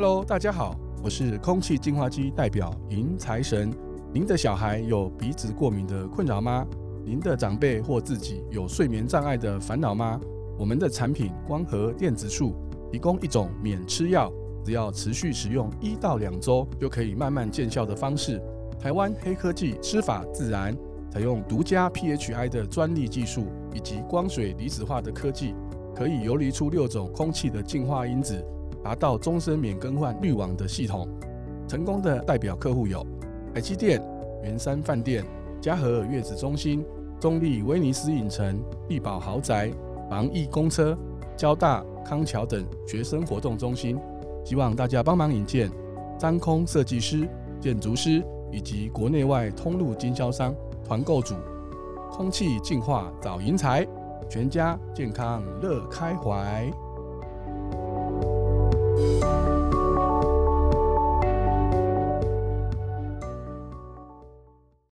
Hello，大家好，我是空气净化机代表迎财神。您的小孩有鼻子过敏的困扰吗？您的长辈或自己有睡眠障碍的烦恼吗？我们的产品光合电子束提供一种免吃药，只要持续使用一到两周就可以慢慢见效的方式。台湾黑科技吃法自然，采用独家 PHI 的专利技术以及光水离子化的科技，可以游离出六种空气的净化因子。达到终身免更换滤网的系统，成功的代表客户有海基店、圆山饭店、嘉禾月子中心、中立威尼斯影城、地宝豪宅、防疫公车、交大康桥等学生活动中心。希望大家帮忙引荐张空设计师、建筑师以及国内外通路经销商、团购组，空气净化找银财，全家健康乐开怀。